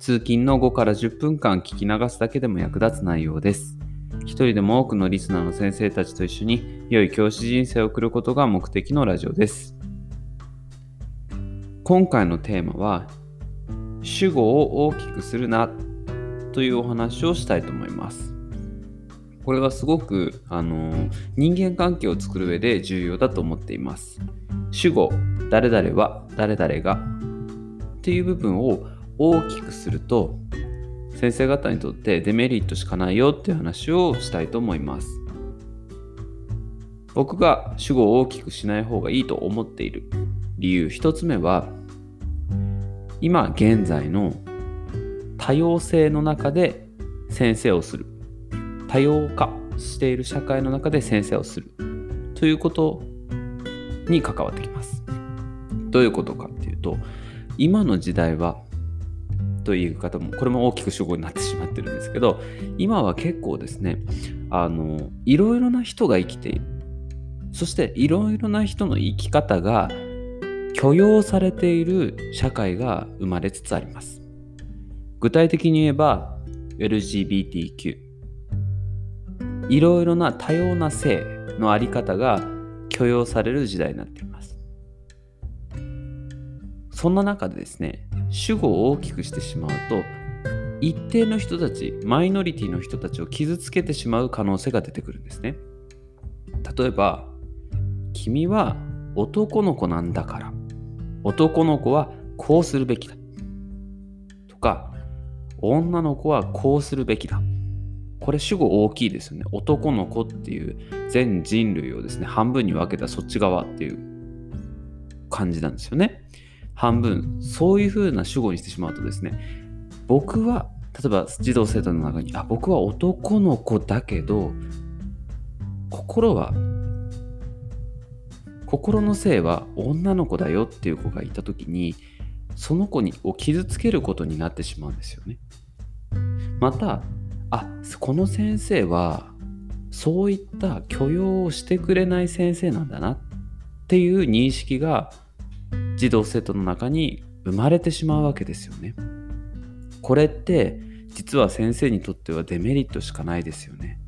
通勤の5から10分間聞き流すだけでも役立つ内容です。一人でも多くのリスナーの先生たちと一緒に良い教師人生を送ることが目的のラジオです。今回のテーマは主語を大きくするなというお話をしたいと思います。これはすごくあの人間関係を作る上で重要だと思っています。主語誰々は誰々がっていう部分を大きくすると先生方にとってデメリットしかないよっていう話をしたいと思います。僕が主語を大きくしない方がいいと思っている理由一つ目は今現在の多様性の中で先生をする。多様化している社会の中で先生をする。ということに関わってきます。どういうことかっていうと今の時代はという方もこれも大きく主語になってしまってるんですけど今は結構ですねあのいろいろな人が生きているそしていろいろな人の生き方が許容されている社会が生まれつつあります。具体的に言えば LGBTQ いろいろな多様な性のあり方が許容される時代になっています。そんな中でですね主語を大きくしてしまうと一定の人たちマイノリティの人たちを傷つけてしまう可能性が出てくるんですね。例えば君は男の子なんだから。男の子はこうするべきだ。とか女の子はこうするべきだ。これ主語大きいですよね。男の子っていう全人類をですね半分に分けたそっち側っていう感じなんですよね。半分そういう風な主語にしてしまうとですね僕は例えば児童生徒の中にあ僕は男の子だけど心は心の性は女の子だよっていう子がいた時にその子にを傷つけることになってしまうんですよね。またあこの先生はそういった許容をしてくれない先生なんだなっていう認識が児童生徒の中に生まれてしまうわけですよね。これって実は先生にとってはデメリットしかないですよね。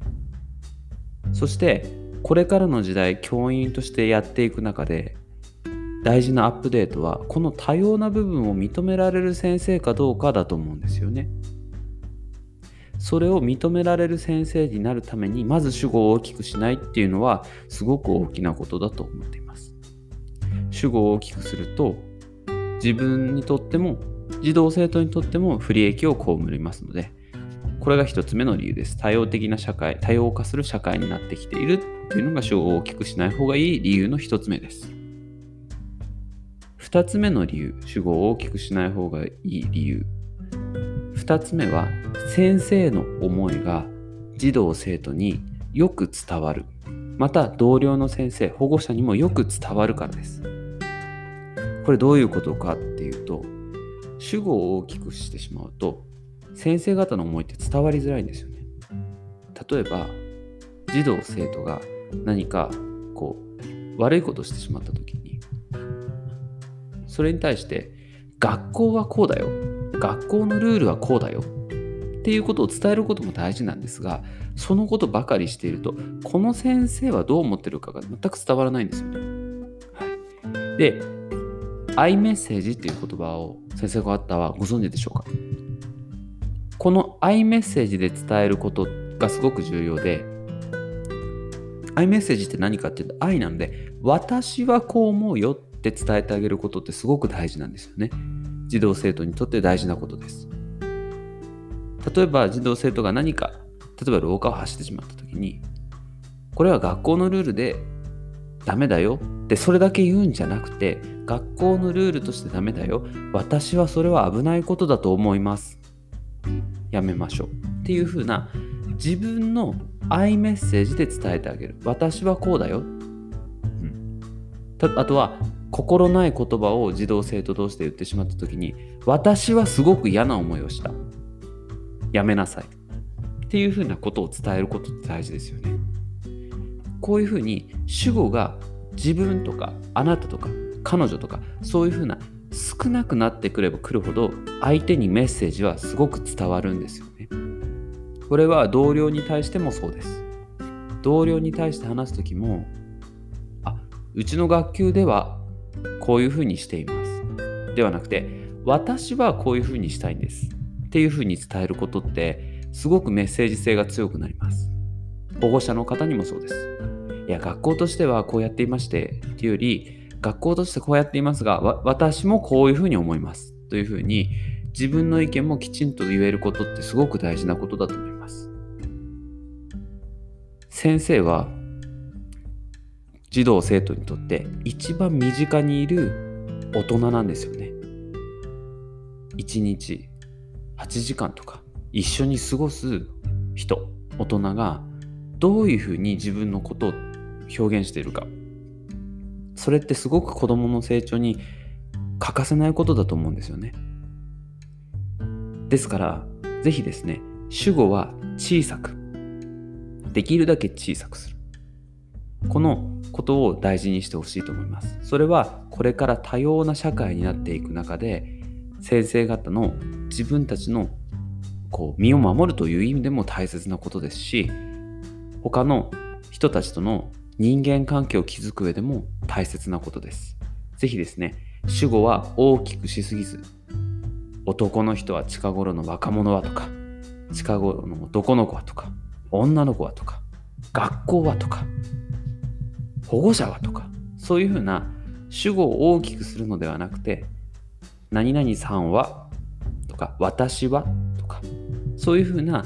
そしてこれからの時代教員としてやっていく中で大事なアップデートはこの多様な部分を認められる先生かどうかだと思うんですよね。それを認められる先生になるためにまず主語を大きくしないっていうのはすごく大きなことだと思っています。主語を大きくすると自分にとっても児童生徒にとっても不利益を被りますのでこれが一つ目の理由です。多様的な社会、多様化する社会になってきているというのが主語を大きくしない方がいい理由の一つ目です。二つ目の理由、主語を大きくしない方がいい理由。二つ目は、先生の思いが児童生徒によく伝わる。また同僚の先生、保護者にもよく伝わるからです。これどういうことかっていうと、主語を大きくしてしまうと、先生方の思いって伝わりづらいんですよね。例えば児童生徒が何かこう悪いことをしてしまった時にそれに対して学校はこうだよ学校のルールはこうだよっていうことを伝えることも大事なんですがそのことばかりしているとこの先生はどう思ってるかが全く伝わらないんですよね。はい、で「アイメッセージ」っていう言葉を先生方はご存知でしょうか？この iMessage で伝えることがすごく重要で iMessage って何かっていうと愛なので私はこう思うよって伝えてあげることってすごく大事なんですよね。児童生徒にとって大事なことです。例えば児童生徒が何か例えば廊下を走ってしまった時にこれは学校のルールでダメだよってそれだけ言うんじゃなくて学校のルールとしてダメだよ。私はそれは危ないことだと思います。やめましょう。っていう風な自分のアイメッセージで伝えてあげる。私はこうだよ、うん、あとは心ない言葉を児童生徒同士で言ってしまった時に私はすごく嫌な思いをした。やめなさい。っていうふうなことを伝えることって大事ですよね。こういうふうに主語が自分とかあなたとか彼女とかそういうふうな少なくなってくればくるほど相手にメッセージはすごく伝わるんですよね。これは同僚に対してもそうです。同僚に対して話す時もあうちの学級ではこういうふうにしています。ではなくて私はこういうふうにしたいんです。っていうふうに伝えることってすごくメッセージ性が強くなります。保護者の方にもそうです。いや学校としてはこうやっていましてっていうより学校としてこうやっていますが私もこういうふうに思います。というふうに自分の意見もきちんと言えることってすごく大事なことだと思います。先生は児童生徒にとって一番身近にいる大人なんですよね。1日8時間とか一緒に過ごす人大人がどういうふうに自分のことを表現しているか。それってすごく子どもの成長に欠かせないことだと思うんですよね。ですから是非ですね主語は小さくできるだけ小さくする。このことを大事にしてほしいと思います。それはこれから多様な社会になっていく中で先生方の自分たちのこう身を守るという意味でも大切なことですし他の人たちとの人間関係を築く上でも大切なことです。ぜひですね、主語は大きくしすぎず、男の人は近頃の若者はとか、近頃の男の子はとか、女の子はとか、学校はとか、保護者はとか、そういうふうな主語を大きくするのではなくて、何々さんはとか、私はとか、そういうふうな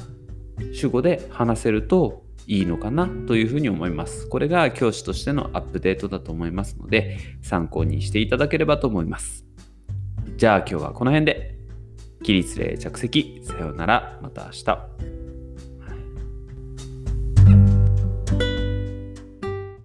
主語で話せるといいのかなというふうに思います。これが教師としてのアップデートだと思いますので、参考にしていただければと思います。じゃあ今日はこの辺で。起立例着席。さようなら。また明日。